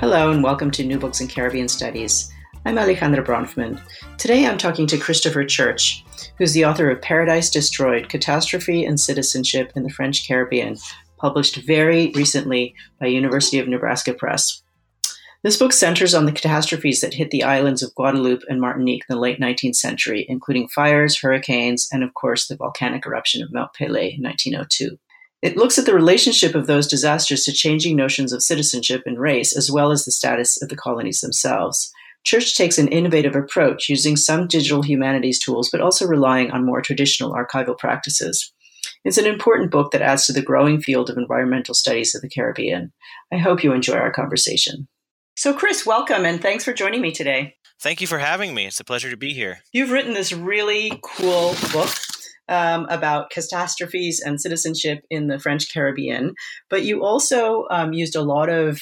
Hello, and welcome to New Books in Caribbean Studies. I'm Alejandra Bronfman. Today I'm talking to Christopher Church, who's the author of Paradise Destroyed Catastrophe and Citizenship in the French Caribbean, published very recently by University of Nebraska Press. This book centers on the catastrophes that hit the islands of Guadeloupe and Martinique in the late 19th century, including fires, hurricanes, and of course the volcanic eruption of Mount Pelée in 1902. It looks at the relationship of those disasters to changing notions of citizenship and race, as well as the status of the colonies themselves. Church takes an innovative approach, using some digital humanities tools, but also relying on more traditional archival practices. It's an important book that adds to the growing field of environmental studies of the Caribbean. I hope you enjoy our conversation. So, Chris, welcome and thanks for joining me today. Thank you for having me. It's a pleasure to be here. You've written this really cool book um, about catastrophes and citizenship in the French Caribbean, but you also um, used a lot of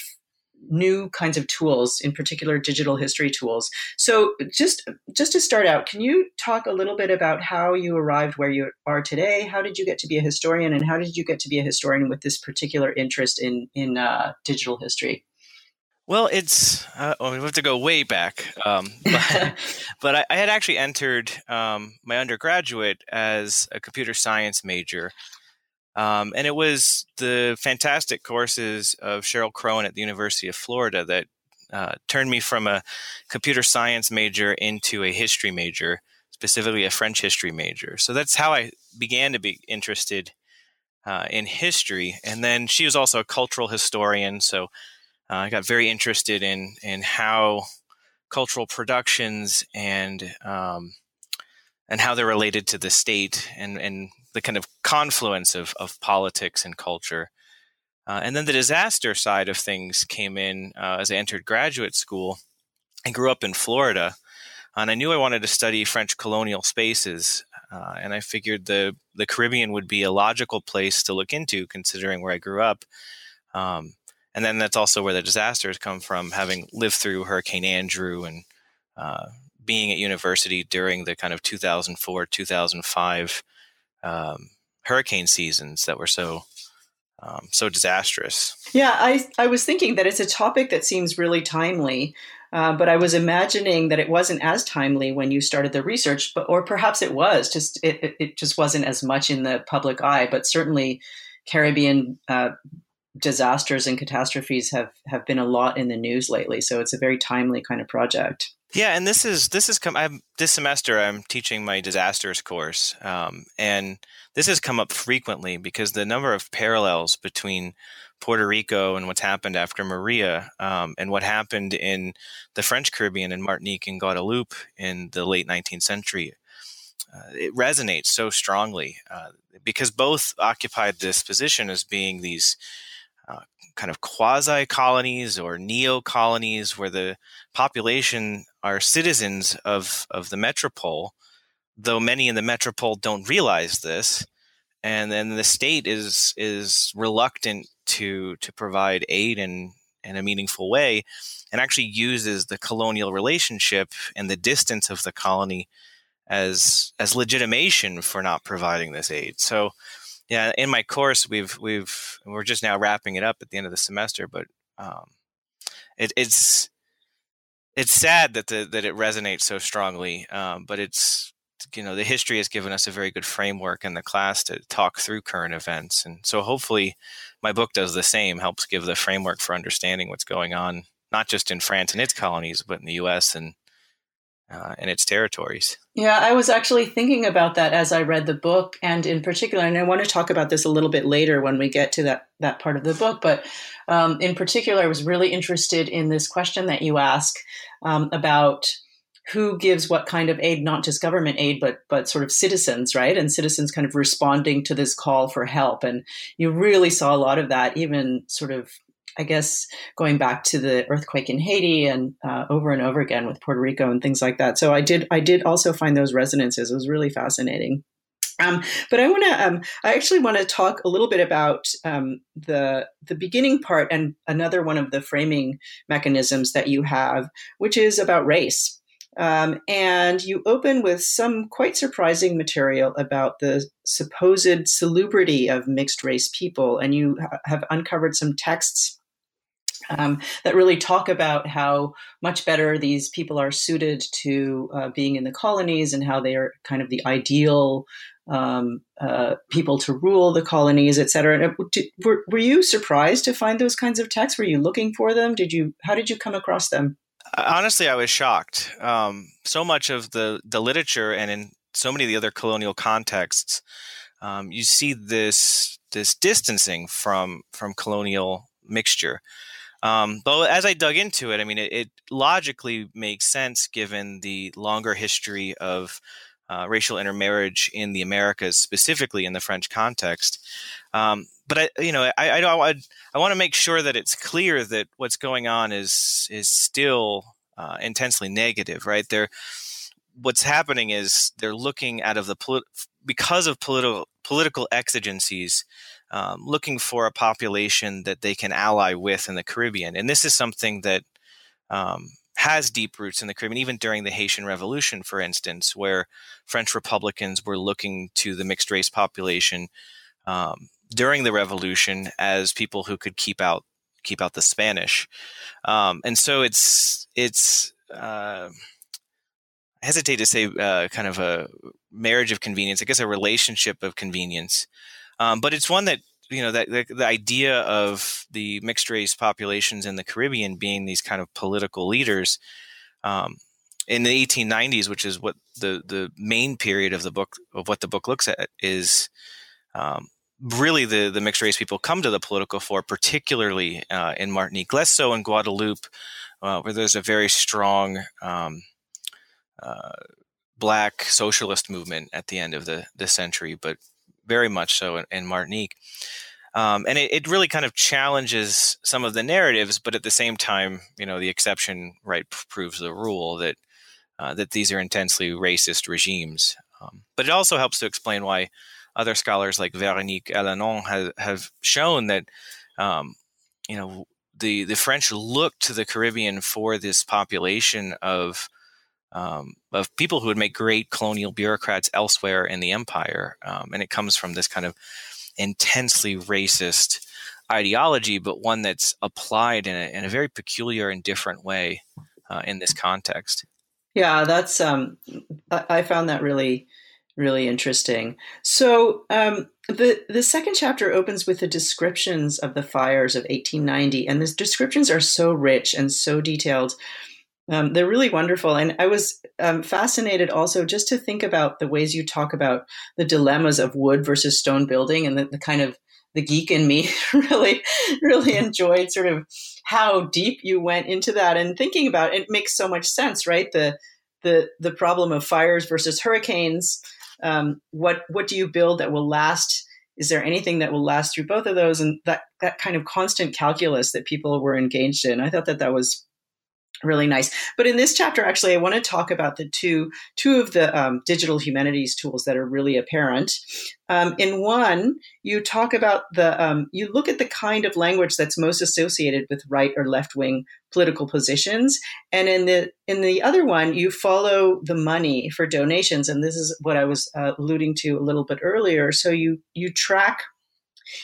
new kinds of tools in particular digital history tools. So just just to start out can you talk a little bit about how you arrived where you are today? How did you get to be a historian and how did you get to be a historian with this particular interest in in uh, digital history well, it's uh, well, we have to go way back, um, but, but I, I, had actually entered um, my undergraduate as a computer science major, um, and it was the fantastic courses of Sheryl Kroen at the University of Florida that uh, turned me from a computer science major into a history major, specifically a French history major. So that's how I began to be interested uh, in history. And then she was also a cultural historian, so I got very interested in in how cultural productions and um, and how they're related to the state and and the kind of confluence of of politics and culture. Uh, and then the disaster side of things came in uh, as I entered graduate school. I grew up in Florida, and I knew I wanted to study French colonial spaces. Uh, and I figured the the Caribbean would be a logical place to look into, considering where I grew up. Um, and then that's also where the disasters come from, having lived through Hurricane Andrew and uh, being at university during the kind of 2004 2005 um, hurricane seasons that were so um, so disastrous. Yeah, I I was thinking that it's a topic that seems really timely. Uh, but I was imagining that it wasn't as timely when you started the research, but or perhaps it was just it, it just wasn't as much in the public eye. But certainly, Caribbean uh, disasters and catastrophes have have been a lot in the news lately. So it's a very timely kind of project. Yeah, and this is this is come. I'm, this semester I'm teaching my disasters course, um, and this has come up frequently because the number of parallels between Puerto Rico and what's happened after Maria, um, and what happened in the French Caribbean and Martinique and Guadeloupe in the late 19th century. Uh, it resonates so strongly uh, because both occupied this position as being these kind of quasi colonies or neo colonies where the population are citizens of, of the metropole, though many in the metropole don't realize this. And then the state is is reluctant to to provide aid in, in a meaningful way and actually uses the colonial relationship and the distance of the colony as as legitimation for not providing this aid. So yeah, in my course, we've we've we're just now wrapping it up at the end of the semester, but um, it, it's it's sad that the, that it resonates so strongly. Um, but it's you know the history has given us a very good framework in the class to talk through current events, and so hopefully my book does the same, helps give the framework for understanding what's going on, not just in France and its colonies, but in the U.S. and uh, in its territories. Yeah, I was actually thinking about that as I read the book, and in particular, and I want to talk about this a little bit later when we get to that that part of the book. But um, in particular, I was really interested in this question that you ask um, about who gives what kind of aid, not just government aid, but but sort of citizens, right? And citizens kind of responding to this call for help. And you really saw a lot of that, even sort of I guess going back to the earthquake in Haiti and uh, over and over again with Puerto Rico and things like that. So I did I did also find those resonances. It was really fascinating. Um, but I want to um, I actually want to talk a little bit about um, the the beginning part and another one of the framing mechanisms that you have, which is about race. Um, and you open with some quite surprising material about the supposed salubrity of mixed race people, and you ha- have uncovered some texts um, that really talk about how much better these people are suited to uh, being in the colonies and how they are kind of the ideal um, uh, people to rule the colonies, et cetera. Were, were you surprised to find those kinds of texts? Were you looking for them? Did you? How did you come across them? Honestly, I was shocked. Um, so much of the the literature and in so many of the other colonial contexts, um, you see this this distancing from from colonial mixture. Um, but as I dug into it, I mean, it, it, logically makes sense given the longer history of uh, racial intermarriage in the Americas, specifically in the French context. Um, but I, you know, I, I, I, I want to make sure that it's clear that what's going on is is still uh, intensely negative, right? They're what's happening is they're looking out of the polit- because of political political exigencies um, looking for a population that they can ally with in the Caribbean. And this is something that um, has deep roots in the Caribbean, even during the Haitian Revolution, for instance, where French Republicans were looking to the mixed race population um, during the Revolution as people who could keep out keep out the Spanish. Um, and so it's it's uh, I hesitate to say uh, kind of a marriage of convenience. I guess a relationship of convenience um, but it's one that you know that the, the, idea of the mixed race populations in the Caribbean being these kind of political leaders um, in the 1890s, which is what the the main period of the book of what the book looks at is. Um, really, the, the mixed race people come to the political fore, particularly uh, in Martinique, less so in Guadeloupe, uh, where there's a very strong um, uh, black socialist movement at the end of the, the century, but very much so in, in Martinique. Um, and it, it, really kind of challenges some of the narratives, but at the same time, you know, the exception right proves the rule that uh, that these are intensely racist regimes. Um, but it also helps to explain why other scholars like Veronique Hélénon have, have shown that, um, you know, the the French looked to the Caribbean for this population of um, of people who would make great colonial bureaucrats elsewhere in the empire. Um, and it comes from this kind of intensely racist ideology, but one that's applied in a, in a very peculiar and different way uh, in this context. Yeah, that's um, I found that really, really interesting. So um, the the second chapter opens with the descriptions of the fires of 1890, and the descriptions are so rich and so detailed. Um, they're really wonderful. And I was um, fascinated also just to think about the ways you talk about the dilemmas of wood versus stone building and the, the kind of the geek in me really, really enjoyed sort of how deep you went into that and thinking about it, it makes so much sense, right? The, the, the problem of fires versus hurricanes. Um, what, what do you build that will last? Is there anything that will last through both of those? And that, that kind of constant calculus that people were engaged in. I thought that that was really nice. But in this chapter actually i want to talk about the two two of the um, digital humanities tools that are really apparent. Um, in one you talk about the um, you look at the kind of language that's most associated with right or left wing political positions and in the in the other one you follow the money for donations and this is what i was uh, alluding to a little bit earlier. So you you track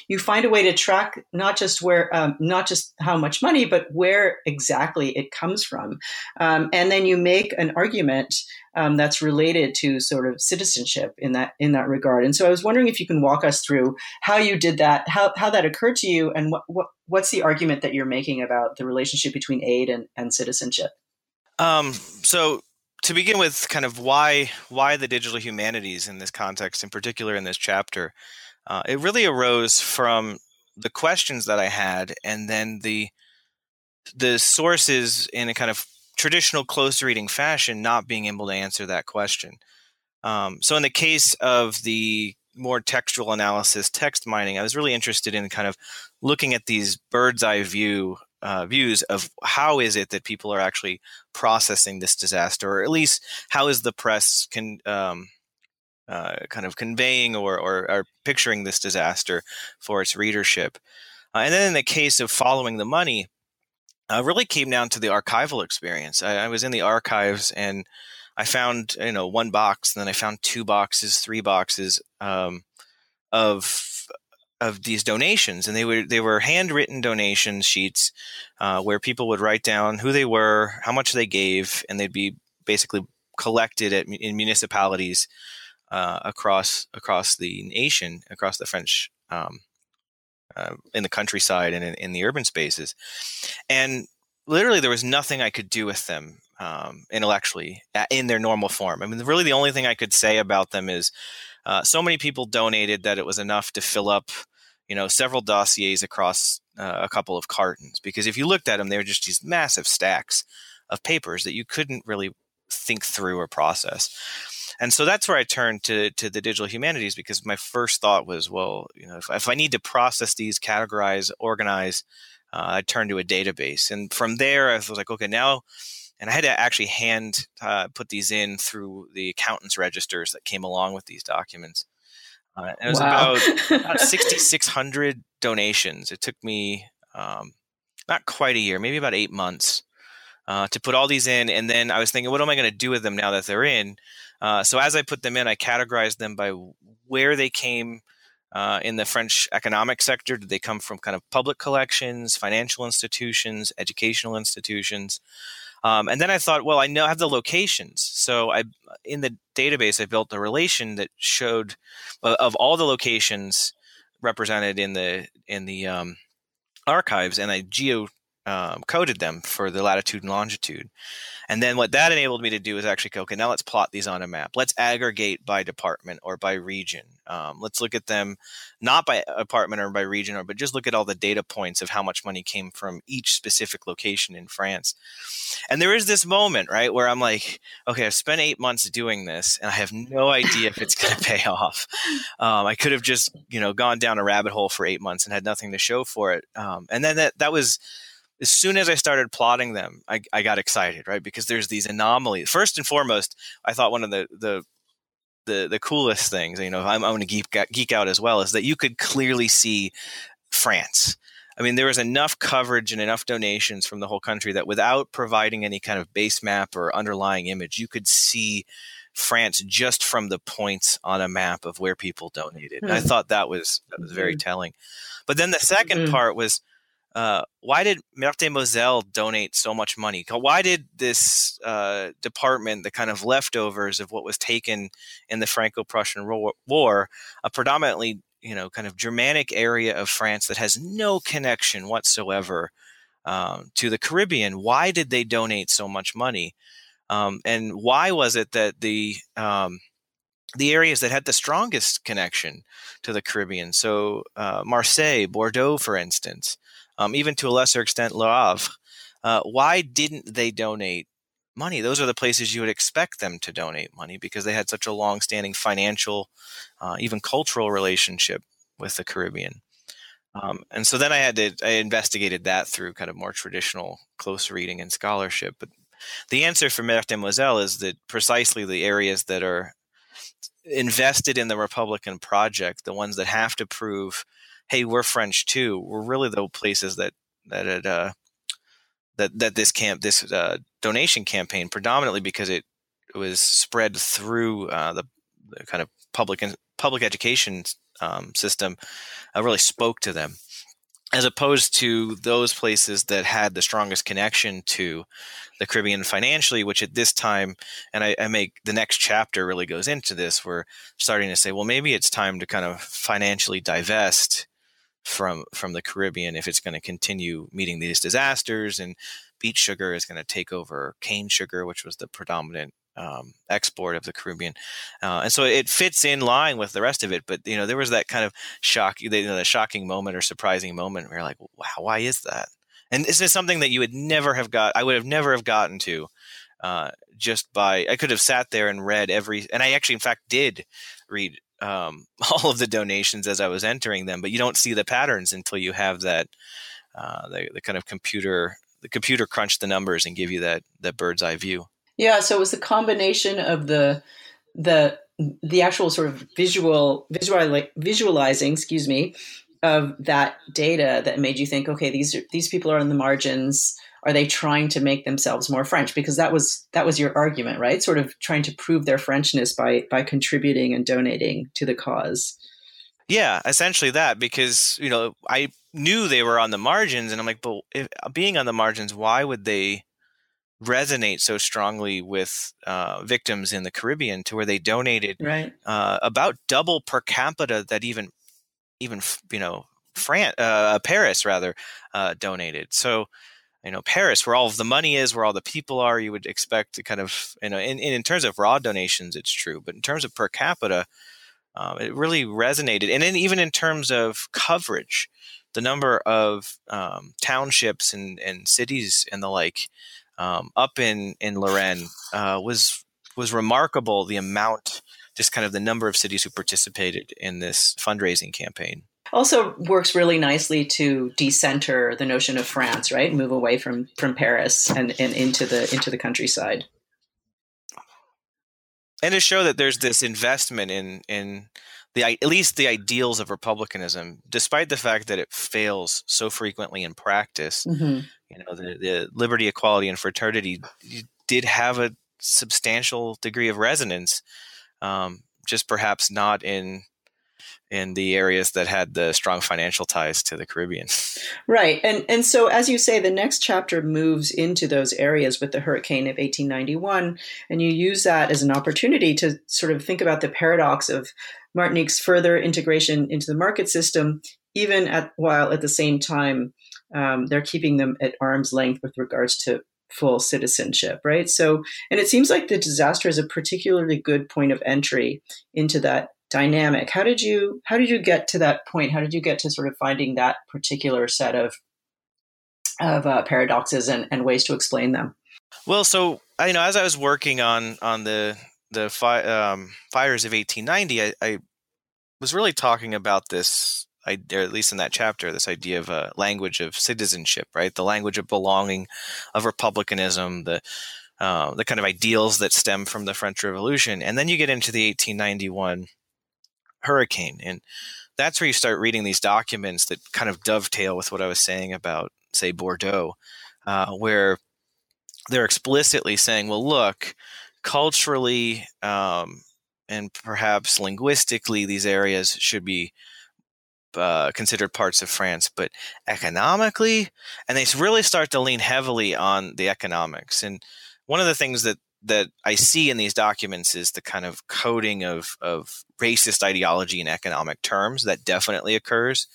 you find a way to track not just where um, not just how much money but where exactly it comes from. Um, and then you make an argument um, that's related to sort of citizenship in that in that regard. And so i was wondering if you can walk us through how you did that how, how that occurred to you and what, what what's the argument that you're making about the relationship between aid and, and citizenship? Um, so to begin with kind of why why the digital humanities in this context in particular in this chapter uh, it really arose from the questions that I had, and then the the sources in a kind of traditional close reading fashion not being able to answer that question. Um, so, in the case of the more textual analysis, text mining, I was really interested in kind of looking at these bird's eye view uh, views of how is it that people are actually processing this disaster, or at least how is the press can um, uh, kind of conveying or, or, or, picturing this disaster for its readership. Uh, and then in the case of following the money, uh, really came down to the archival experience. I, I, was in the archives and I found you know one box, and then I found two boxes, three boxes um, of of these donations, and they were they were handwritten donation sheets uh, where people would write down who they were, how much they gave, and they'd be basically collected at in municipalities uh, across across the nation, across the French. Um, uh, in the countryside and in, in, the urban spaces, and literally there was nothing I could do with them um, intellectually in their normal form. I mean, really the only thing I could say about them is uh, so many people donated that it was enough to fill up, you know, several dossiers across uh, a couple of cartons. Because if you looked at them, they were just these massive stacks of papers that you couldn't really think through or process. And so that's where I turned to to the digital humanities because my first thought was, well, you know, if, if I need to process these, categorize, organize, uh, I turned to a database, and from there I was like, okay, now and I had to actually hand uh, put these in through the accountant's registers that came along with these documents. Uh, it was wow. about, about 6,600 donations. It took me um, not quite a year, maybe about eight months uh, to put all these in. And then I was thinking, what am I going to do with them now that they're in? Uh, so as I put them in, I categorized them by where they came uh, in the French economic sector. Did they come from kind of public collections, financial institutions, educational institutions? Um, and then I thought, well, I know I have the locations. So I, in the database, I built a relation that showed uh, of all the locations represented in the in the um, archives, and I geo um, coded them for the latitude and longitude. And then what that enabled me to do is actually go, okay, now let's plot these on a map. Let's aggregate by department or by region. Um, let's look at them not by apartment or by region, or but just look at all the data points of how much money came from each specific location in France. And there is this moment, right, where I'm like, okay, I've spent eight months doing this, and I have no idea if it's going to pay off. Um, I could have just, you know, gone down a rabbit hole for eight months and had nothing to show for it. Um, and then that that was as soon as I started plotting them, I, I got excited, right? Because there's these anomalies. First and foremost, I thought one of the the the, the coolest things, you know, I'm, I'm going to geek geek out as well, is that you could clearly see France. I mean, there was enough coverage and enough donations from the whole country that without providing any kind of base map or underlying image, you could see France just from the points on a map of where people donated. Mm. I hmm. thought that was that was very mm. telling. But then the 2nd mm. part was uh, why did Meurthe Moselle donate so much money? Why did this uh, department, the kind of leftovers of what was taken in the Franco-Prussian War, a predominantly you know kind of Germanic area of France that has no connection whatsoever um, to the Caribbean? Why did they donate so much money? Um, and why was it that the um, the areas that had the strongest connection to the Caribbean, so uh, Marseille, Bordeaux, for instance, um, even to a lesser extent, Le Havre. Uh, why didn't they donate money? Those are the places you would expect them to donate money because they had such a long-standing financial, uh, even cultural relationship with the Caribbean. Um, and so then I had to I investigated that through kind of more traditional close reading and scholarship. But the answer for Meurthe Moselle is that precisely the areas that are invested in the Republican project, the ones that have to prove hey, we're French too, were really the places that that it, uh, that that this camp this uh, donation campaign predominantly because it was spread through uh, the, the, kind of public public education um, system uh, really spoke to them. As opposed to those places that had the strongest connection to the Caribbean financially, which at this time, and I, I, make the next chapter really goes into this, we're starting to say, well, maybe it's time to kind of financially divest from from the Caribbean if it's going to continue meeting these disasters and beet sugar is going to take over cane sugar, which was the predominant um, export of the Caribbean, uh, and so it fits in line with the rest of it. But you know, there was that kind of shock, you know, the shocking moment or surprising moment where you're like, "Wow, why is that?" And this is something that you would never have got. I would have never have gotten to uh, just by. I could have sat there and read every, and I actually, in fact, did read um, all of the donations as I was entering them, but you don't see the patterns until you have that uh, the, the kind of computer the computer crunch the numbers and give you that that bird's eye view. Yeah, so it was the combination of the the the actual sort of visual visual visualizing, excuse me, of that data that made you think, okay, these are, these people are on the margins are they trying to make themselves more french because that was that was your argument right sort of trying to prove their frenchness by by contributing and donating to the cause Yeah, essentially that because you know I knew they were on the margins, and I'm like, but if, being on the margins, why would they resonate so strongly with uh, victims in the Caribbean to where they donated right. uh, about double per capita that even even you know France, uh, Paris rather uh, donated. So you know Paris, where all of the money is, where all the people are, you would expect to kind of you know in, in terms of raw donations, it's true, but in terms of per capita, um, it really resonated, and then even in terms of coverage, the number of um, townships and, and cities and the like um, up in in Lorraine uh, was was remarkable. The amount, just kind of the number of cities who participated in this fundraising campaign. Also works really nicely to decenter the notion of France, right? Move away from from Paris and, and into the into the countryside. And to show that there's this investment in in the at least the ideals of republicanism, despite the fact that it fails so frequently in practice. Mm-hmm you know the, the liberty equality and fraternity did have a substantial degree of resonance um, just perhaps not in in the areas that had the strong financial ties to the Caribbean. Right. And and so as you say the next chapter moves into those areas with the hurricane of 1891 and you use that as an opportunity to sort of think about the paradox of Martinique's further integration into the market system even at while at the same time um, they're keeping them at arm's length with regards to full citizenship, right? So, and it seems like the disaster is a particularly good point of entry into that dynamic. How did you how did you get to that point? How did you get to sort of finding that particular set of of uh, paradoxes and, and ways to explain them? Well, so you know, as I was working on on the the fi- um, fires of 1890, I, I was really talking about this or at least in that chapter, this idea of a language of citizenship, right? The language of belonging, of republicanism, the uh, the kind of ideals that stem from the French Revolution, and then you get into the 1891 hurricane, and that's where you start reading these documents that kind of dovetail with what I was saying about, say, Bordeaux, uh, where they're explicitly saying, "Well, look, culturally." Um, and perhaps linguistically, these areas should be uh, considered parts of France, but economically, and they really start to lean heavily on the economics. And one of the things that that I see in these documents is the kind of coding of of racist ideology in economic terms that definitely occurs.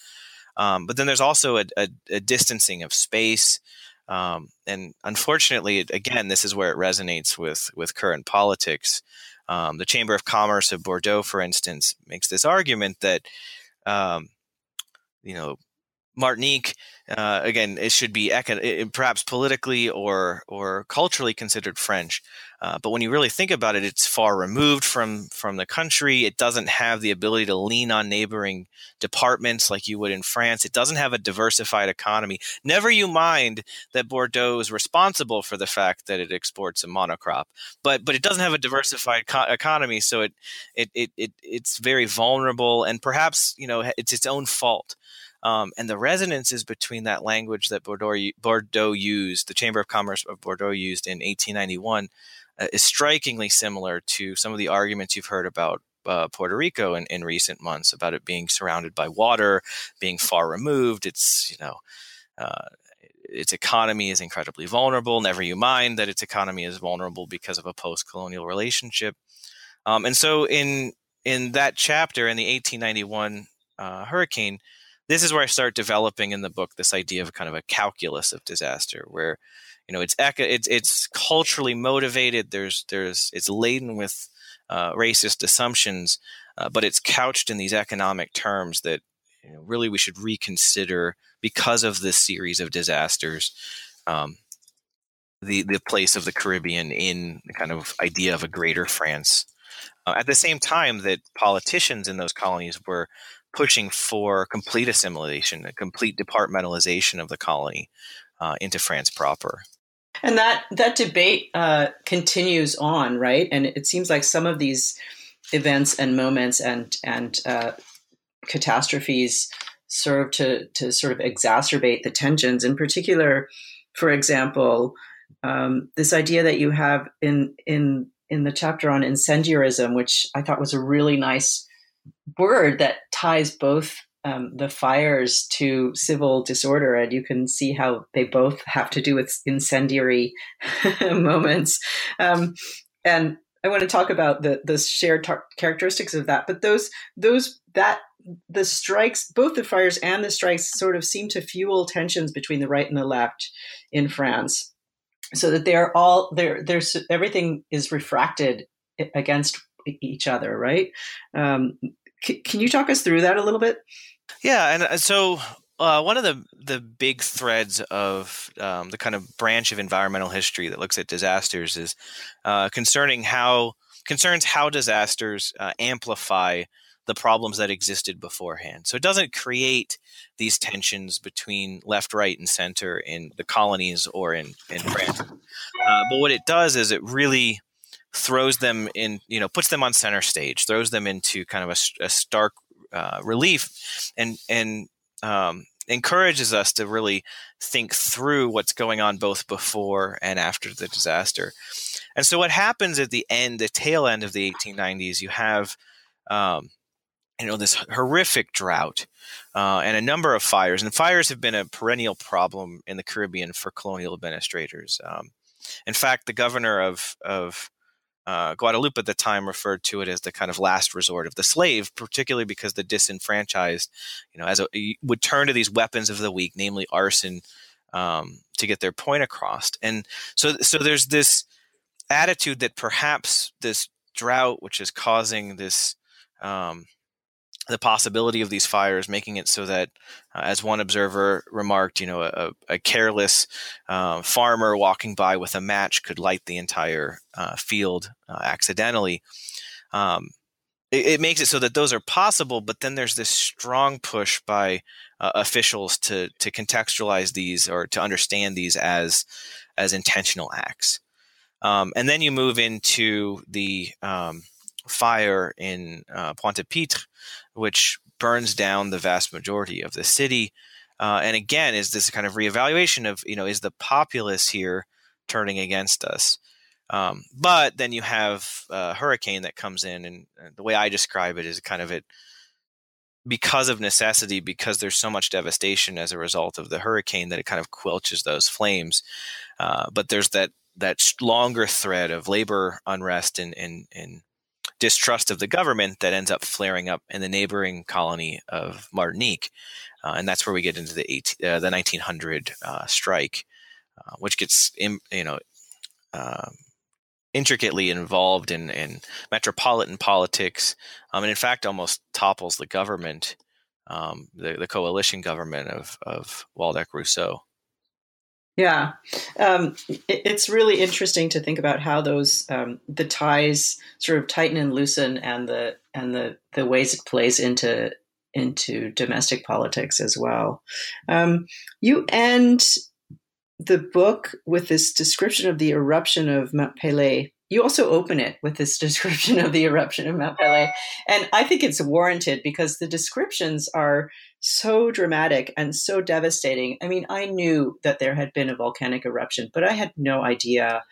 Um, but then there's also a, a, a distancing of space. Um, and unfortunately, again, this is where it resonates with with current politics. Um, the Chamber of Commerce of Bordeaux, for instance, makes this argument that um, you know, Martinique, uh, again, it should be econ- perhaps politically or or culturally considered French, uh, but when you really think about it, it's far removed from from the country. It doesn't have the ability to lean on neighboring departments like you would in France. It doesn't have a diversified economy. Never you mind that Bordeaux is responsible for the fact that it exports a monocrop, but but it doesn't have a diversified co- economy, so it, it it it it's very vulnerable, and perhaps you know it's its own fault. Um, and the resonances between that language that Bordeaux, Bordeaux used, the Chamber of Commerce of Bordeaux used in 1891, uh, is strikingly similar to some of the arguments you've heard about uh, Puerto Rico in, in recent months about it being surrounded by water, being far removed. It's, you know, uh, its economy is incredibly vulnerable. Never you mind that its economy is vulnerable because of a post-colonial relationship. Um, and so in in that chapter in the 1891 uh, hurricane, this is where I start developing in the book this idea of kind of a calculus of disaster, where you know it's it's it's culturally motivated. There's there's it's laden with uh, racist assumptions, uh, but it's couched in these economic terms that you know, really we should reconsider because of this series of disasters. Um, the the place of the Caribbean in the kind of idea of a greater France. Uh, at the same time that politicians in those colonies were pushing for complete assimilation, a complete departmentalization of the colony uh, into France proper. And that that debate uh, continues on, right? And it seems like some of these events and moments and and uh, catastrophes serve to to sort of exacerbate the tensions. In particular, for example, um, this idea that you have in in in the chapter on incendiarism, which I thought was a really nice word that ties both um, the fires to civil disorder, and you can see how they both have to do with incendiary moments. Um, and I want to talk about the the shared tar- characteristics of that. But those those that the strikes, both the fires and the strikes, sort of seem to fuel tensions between the right and the left in France, so that they're all there. There's everything is refracted against each other, right? Um, can you talk us through that a little bit? Yeah, and uh, so uh, one of the the big threads of um, the kind of branch of environmental history that looks at disasters is uh, concerning how concerns how disasters uh, amplify the problems that existed beforehand. So it doesn't create these tensions between left, right, and center in the colonies or in in France. Uh, but what it does is it really throws them in, you know, puts them on center stage, throws them into kind of a, a stark uh, relief, and and um, encourages us to really think through what's going on both before and after the disaster. And so, what happens at the end, the tail end of the 1890s, you have, um, you know, this horrific drought uh, and a number of fires. And fires have been a perennial problem in the Caribbean for colonial administrators. Um, in fact, the governor of of uh, Guadeloupe at the time referred to it as the kind of last resort of the slave, particularly because the disenfranchised, you know, as a, would turn to these weapons of the weak, namely arson, um, to get their point across. And so, so there's this attitude that perhaps this drought, which is causing this um, the possibility of these fires, making it so that, uh, as one observer remarked, you know, a, a careless uh, farmer walking by with a match could light the entire uh, field uh, accidentally. Um, it, it, makes it so that those are possible, but then there's this strong push by uh, officials to to contextualize these or to understand these as as intentional acts. Um, and then you move into the um, fire in uh, Pointe-à-Pitre, which burns down the vast majority of the city. Uh, and again, is this kind of reevaluation of, you know, is the populace here turning against us? Um, but then you have a hurricane that comes in, and the way I describe it is kind of it because of necessity, because there's so much devastation as a result of the hurricane that it kind of quelches those flames. Uh, but there's that that longer thread of labor unrest and, and, and distrust of the government that ends up flaring up in the neighboring colony of Martinique, uh, and that's where we get into the 18, uh, the 1900 uh, strike, uh, which gets you know um, intricately involved in, in metropolitan politics, um, and in fact almost topples the government, um, the, the coalition government of of Waldeck Rousseau. Yeah, um, it, it's really interesting to think about how those um, the ties sort of tighten and loosen, and the and the the ways it plays into into domestic politics as well. Um, you end the book with this description of the eruption of Mount Pelée you also open it with this description of the eruption of Mount Pelée. And I think it's warranted because the descriptions are so dramatic and so devastating. I mean, I knew that there had been a volcanic eruption, but I had no idea,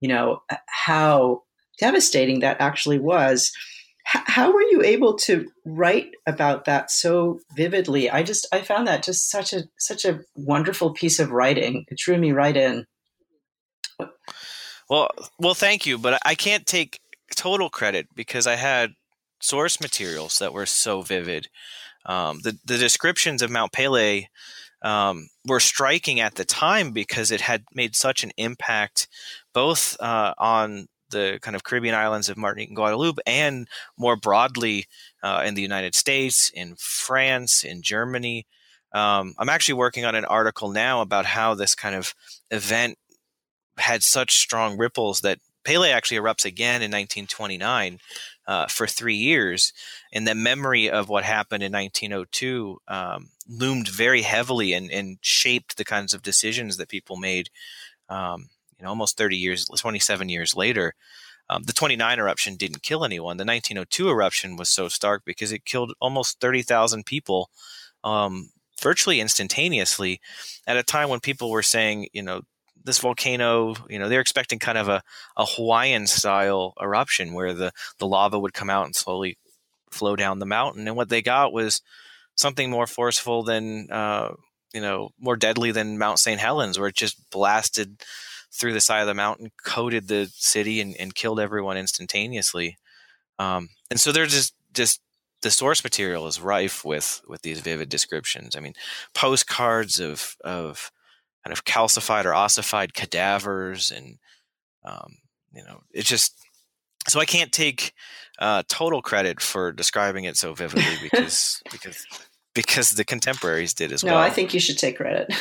you know, how devastating that actually was. H- how were you able to write about that so vividly? I just I found that just such a such a wonderful piece of writing. It drew me right in. Well, well, thank you, but I can't take total credit because I had source materials that were so vivid. Um, the the descriptions of Mount Pelée um, were striking at the time because it had made such an impact, both uh, on the kind of Caribbean islands of Martinique and Guadeloupe, and more broadly uh, in the United States, in France, in Germany. Um, I'm actually working on an article now about how this kind of event had such strong ripples that Pelée actually erupts again in 1929 uh, for three years, and the memory of what happened in 1902 um, loomed very heavily and, and, shaped the kinds of decisions that people made. Um, you know, almost 30 years, 27 years later. Um, the 29 eruption didn't kill anyone. The 1902 eruption was so stark because it killed almost 30,000 people um, virtually instantaneously at a time when people were saying, you know, this volcano, you know, they're expecting kind of a, a Hawaiian style eruption where the, the lava would come out and slowly flow down the mountain. And what they got was something more forceful than, uh, you know, more deadly than Mount St. Helens, where it just blasted through the side of the mountain, coated the city, and, and killed everyone instantaneously. Um, and so there's just just the source material is rife with with these vivid descriptions. I mean, postcards of of kind of calcified or ossified cadavers, and um, you know, it's just so I can't take uh, total credit for describing it so vividly because because because the contemporaries did as no, well. No, I think you should take credit.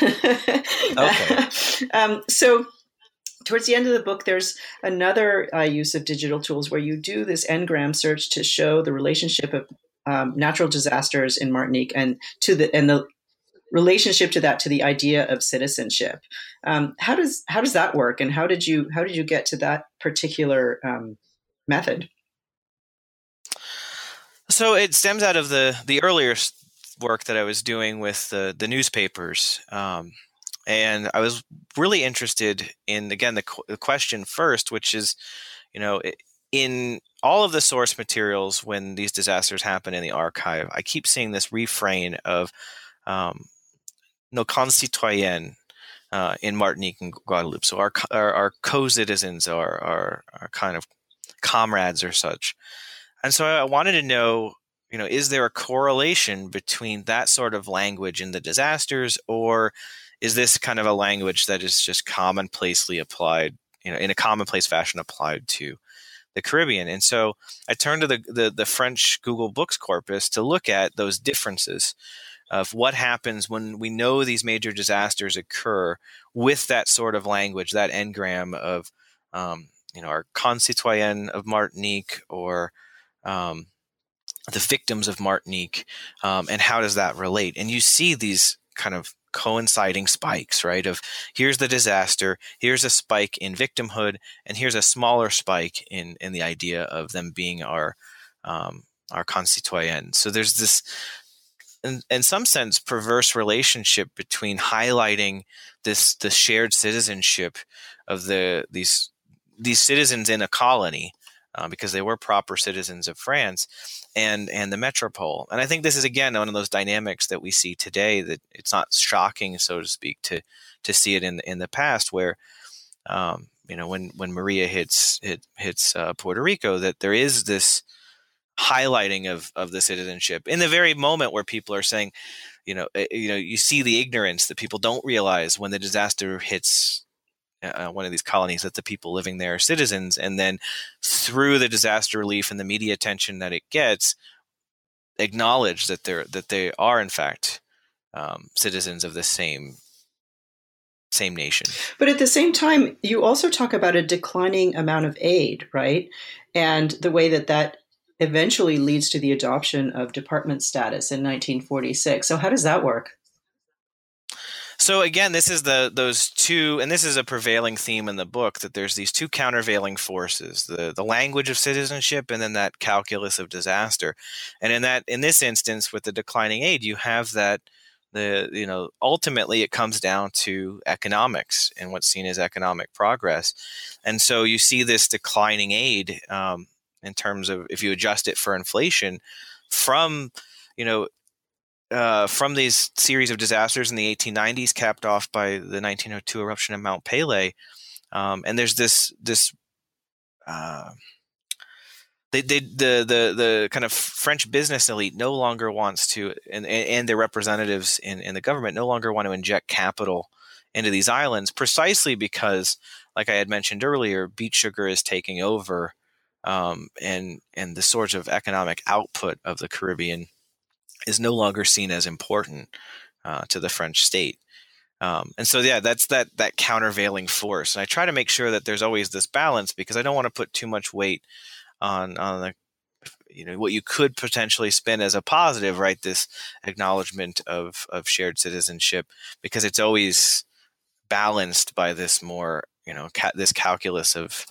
okay. Um, so towards the end of the book, there's another uh, use of digital tools where you do this ngram search to show the relationship of um, natural disasters in Martinique and to the and the relationship to that to the idea of citizenship. Um, how does how does that work, and how did you how did you get to that particular um, method? So it stems out of the the earlier work that I was doing with the the newspapers. Um, and I was really interested in again the, the question first, which is, you know, in all of the source materials when these disasters happen in the archive, I keep seeing this refrain of um, "nos concitoyens" uh, in Martinique and Guadeloupe. So our our, our co-citizens, our, our our kind of comrades or such. And so I wanted to know, you know, is there a correlation between that sort of language in the disasters, or is this kind of a language that is just commonplacely applied, you know, in a commonplace fashion applied to the Caribbean? And so I turned to the, the, the French Google Books corpus to look at those differences of what happens when we know these major disasters occur with that sort of language, that ngram of, um, you know, our concitoyen of Martinique or um, the victims of Martinique, um, and how does that relate? And you see these kind of coinciding spikes, right? Of here's the disaster, here's a spike in victimhood, and here's a smaller spike in in the idea of them being our um, our concitoyens. So there's this, in, in some sense, perverse relationship between highlighting this the shared citizenship of the these these citizens in a colony uh, because they were proper citizens of France and and the metropole. And I think this is again one of those dynamics that we see today that it's not shocking, so to speak, to to see it in in the past where. Um, you know, when when Maria hits hit, hits uh, Puerto Rico, that there is this highlighting of of the citizenship in the very moment where people are saying, you know, eh, you know, you see the ignorance that people don't realize when the disaster hits uh, one of these colonies that the people living there are citizens. And then through the disaster relief and the media attention that it gets acknowledge that they're that they are in fact um, citizens of the same same nation. But at the same time you also talk about a declining amount of aid right? And the way that that eventually leads to the adoption of department status in 1946 so how does that work so again, this is the those two, and this is a prevailing theme in the book that there's these two countervailing forces: the the language of citizenship, and then that calculus of disaster. And in that, in this instance, with the declining aid, you have that the you know ultimately it comes down to economics and what's seen as economic progress. And so you see this declining aid um, in terms of if you adjust it for inflation from you know uh, from these series of disasters in the 1890s, capped off by the 1902 eruption of Mount Pelee. Um, and there's this this uh, they, they, the the the kind of French business elite no longer wants to, and and their representatives in in the government no longer want to inject capital into these islands, precisely because, like I had mentioned earlier, beet sugar is taking over, um, and and the sorts of economic output of the Caribbean is no longer seen as important uh, to the French state. Um, and so, yeah, that's that that countervailing force. And I try to make sure that there's always this balance because I don't want to put too much weight on on the you know what you could potentially spin as a positive, right? This acknowledgement of of shared citizenship because it's always balanced by this more you know ca- this calculus of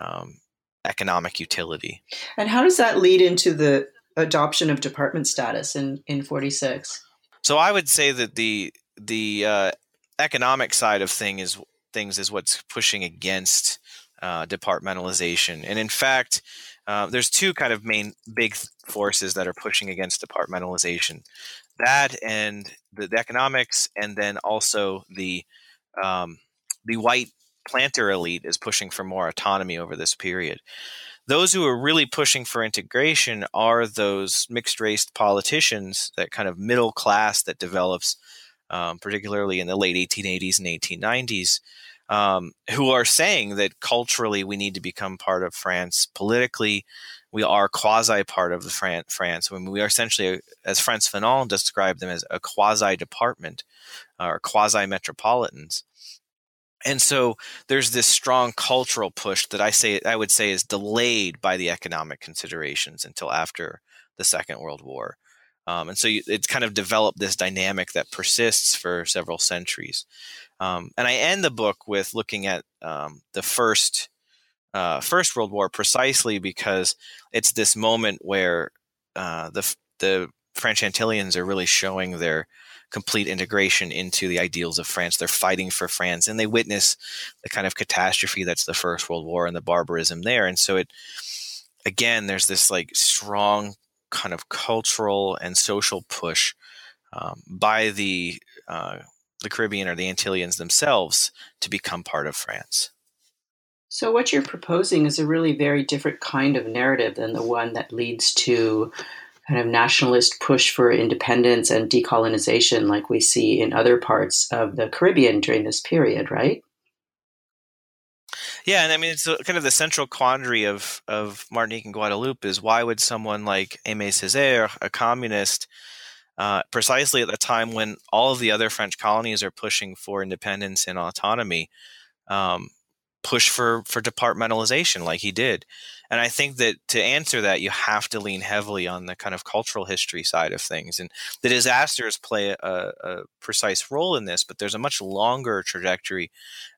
um, economic utility. And how does that lead into the adoption of department status in in 46 so i would say that the the uh, economic side of thing is things is what's pushing against uh, departmentalization and in fact uh, there's two kind of main big forces that are pushing against departmentalization that and the, the economics and then also the um, the white planter elite is pushing for more autonomy over this period those who are really pushing for integration are those mixed race politicians that kind of middle class that develops um, particularly in the late 1880s and 1890s um, who are saying that culturally we need to become part of France. Politically, we are quasi part of the Fran- France. Mean, we are essentially, as Frantz Fanon described them, as a quasi department or quasi metropolitans. And so there's this strong cultural push that I say I would say is delayed by the economic considerations until after the Second World War. Um, and so you, it's kind of developed this dynamic that persists for several centuries. Um, and I end the book with looking at um, the first uh, First World War precisely because it's this moment where uh, the the French Antillians are really showing their complete integration into the ideals of France. They're fighting for France, and they witness the kind of catastrophe that's the First World War and the barbarism there. And so it again, there's this like strong kind of cultural and social push um, by the uh, the Caribbean or the Antillians themselves to become part of France. So, what you're proposing is a really very different kind of narrative than the one that leads to kind of nationalist push for independence and decolonization, like we see in other parts of the Caribbean during this period, right? Yeah, and I mean, it's kind of the central quandary of, of Martinique and Guadeloupe is why would someone like Aimé Césaire, a communist, uh, precisely at the time when all of the other French colonies are pushing for independence and autonomy, um, push for for departmentalization like he did. And I think that to answer that, you have to lean heavily on the kind of cultural history side of things. And the disasters play a, a precise role in this, but there's a much longer trajectory.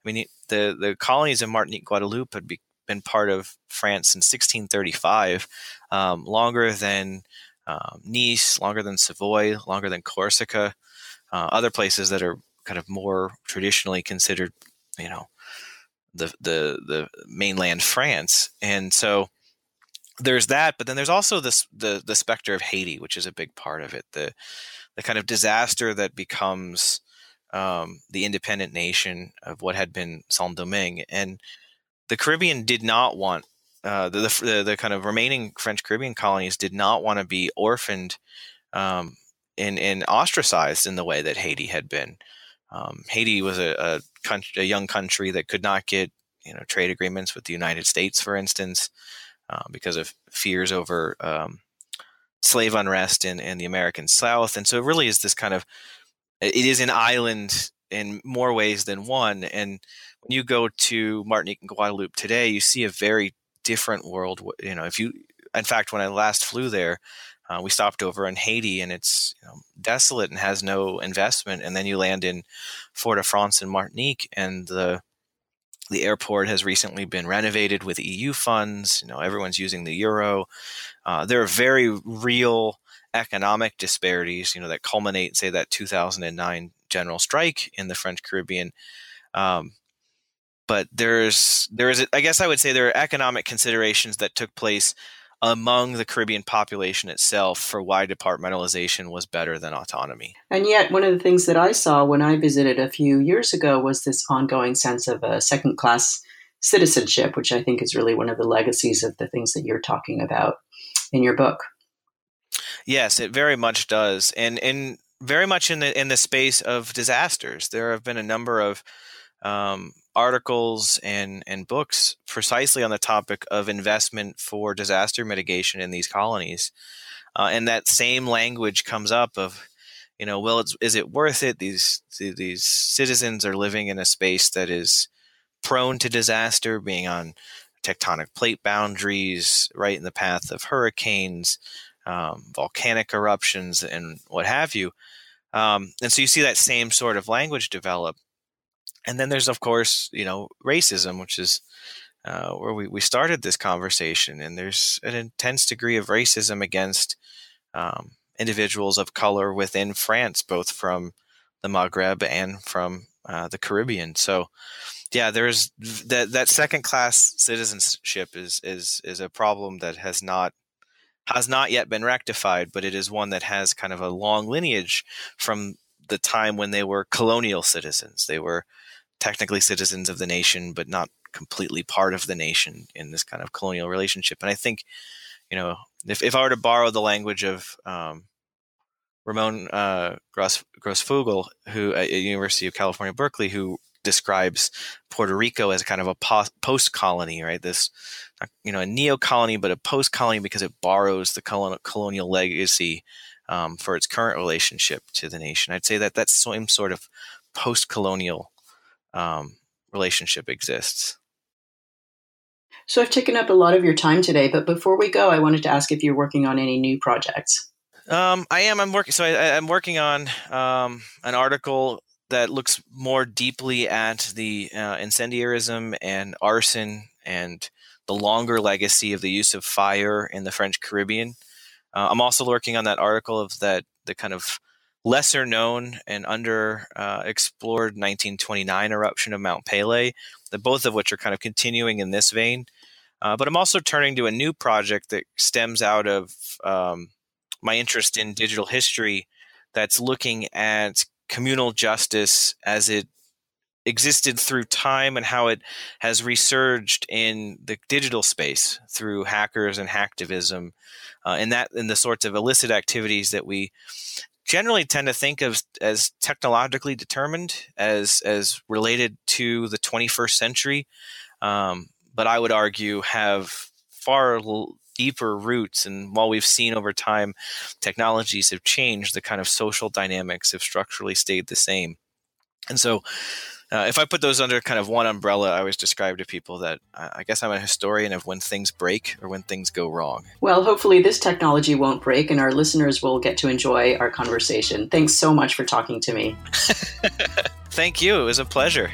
I mean, the the colonies of Martinique, Guadeloupe had be, been part of France since 1635, um, longer than um, Nice, longer than Savoy, longer than Corsica, uh, other places that are kind of more traditionally considered, you know, the the the mainland France, and so there's that. But then there's also this the the specter of Haiti, which is a big part of it. The the kind of disaster that becomes um, the independent nation of what had been Saint Domingue, and the Caribbean did not want uh, the, the, the kind of remaining French Caribbean colonies did not want to be orphaned um, and, and ostracized in the way that Haiti had been. Um, Haiti was a, a, country, a, young country that could not get you know trade agreements with the United States, for instance, uh, because of fears over um, slave unrest in, in the American South. And so it really is this kind of it is an island in more ways than one. And when you go to Martinique and Guadeloupe today, you see a very different world. You know, if you, in fact, when I last flew there, uh, we stopped over in Haiti and it's you know, desolate and has no investment. And then you land in Fort-de-France in Martinique and the the airport has recently been renovated with EU funds. You know, everyone's using the euro. Uh, there are very real economic disparities. You know, that culminate, say, that 2009 general strike in the French Caribbean. Um, but there's there is I guess I would say there are economic considerations that took place among the Caribbean population itself for why departmentalization was better than autonomy. And yet, one of the things that I saw when I visited a few years ago was this ongoing sense of a second class citizenship, which I think is really one of the legacies of the things that you're talking about in your book. Yes, it very much does. And in very much in the in the space of disasters. There have been a number of um, articles and, and books precisely on the topic of investment for disaster mitigation in these colonies. Uh, and that same language comes up of, you know, well, is it worth it? These these citizens are living in a space that is prone to disaster, being on tectonic plate boundaries, right in the path of hurricanes, um, volcanic eruptions, and what have you. Um, and so you see that same sort of language develop and then there's of course you know racism which is uh, where we, we started this conversation and there's an intense degree of racism against um, individuals of color within france both from the maghreb and from uh, the caribbean so yeah, there's that that second class citizenship is is is a problem that has not has not yet been rectified, but it is one that has kind of a long lineage from the time when they were colonial citizens. They were technically citizens of the nation, but not completely part of the nation in this kind of colonial relationship. And I think, you know, if, if I were to borrow the language of um, Ramon uh, Gross, Grosfoguel, who at University of California, Berkeley, who describes Puerto Rico as kind of a post colony, right? This, you know, a neo colony, but a post colony because it borrows the colonial legacy um, for its current relationship to the nation. I'd say that that same sort of post colonial um, relationship exists. So I've taken up a lot of your time today, but before we go, I wanted to ask if you're working on any new projects. Um, I am. I'm working. So I, am working on um, an article that looks more deeply at the uh, incendiarism and arson and the longer legacy of the use of fire in the French Caribbean. Uh, I'm also working on that article of that the kind of lesser known and under uh, explored 1929 eruption of Mount Pelee, the both of which are kind of continuing in this vein. Uh, but I'm also turning to a new project that stems out of um, my interest in digital history that's looking at communal justice as it existed through time and how it has resurged in the digital space through hackers and hacktivism uh, and that and the sorts of illicit activities that we generally tend to think of as technologically determined as as related to the 21st century um, but i would argue have far deeper roots. And while we've seen over time technologies have changed, the kind of social dynamics have structurally stayed the same. And so, uh, if I put those under kind of one umbrella, I always describe to people that uh, I guess I'm a historian of when things break or when things go wrong. Well, hopefully, this technology won't break and our listeners will get to enjoy our conversation. Thanks so much for talking to me. Thank you. It was a pleasure.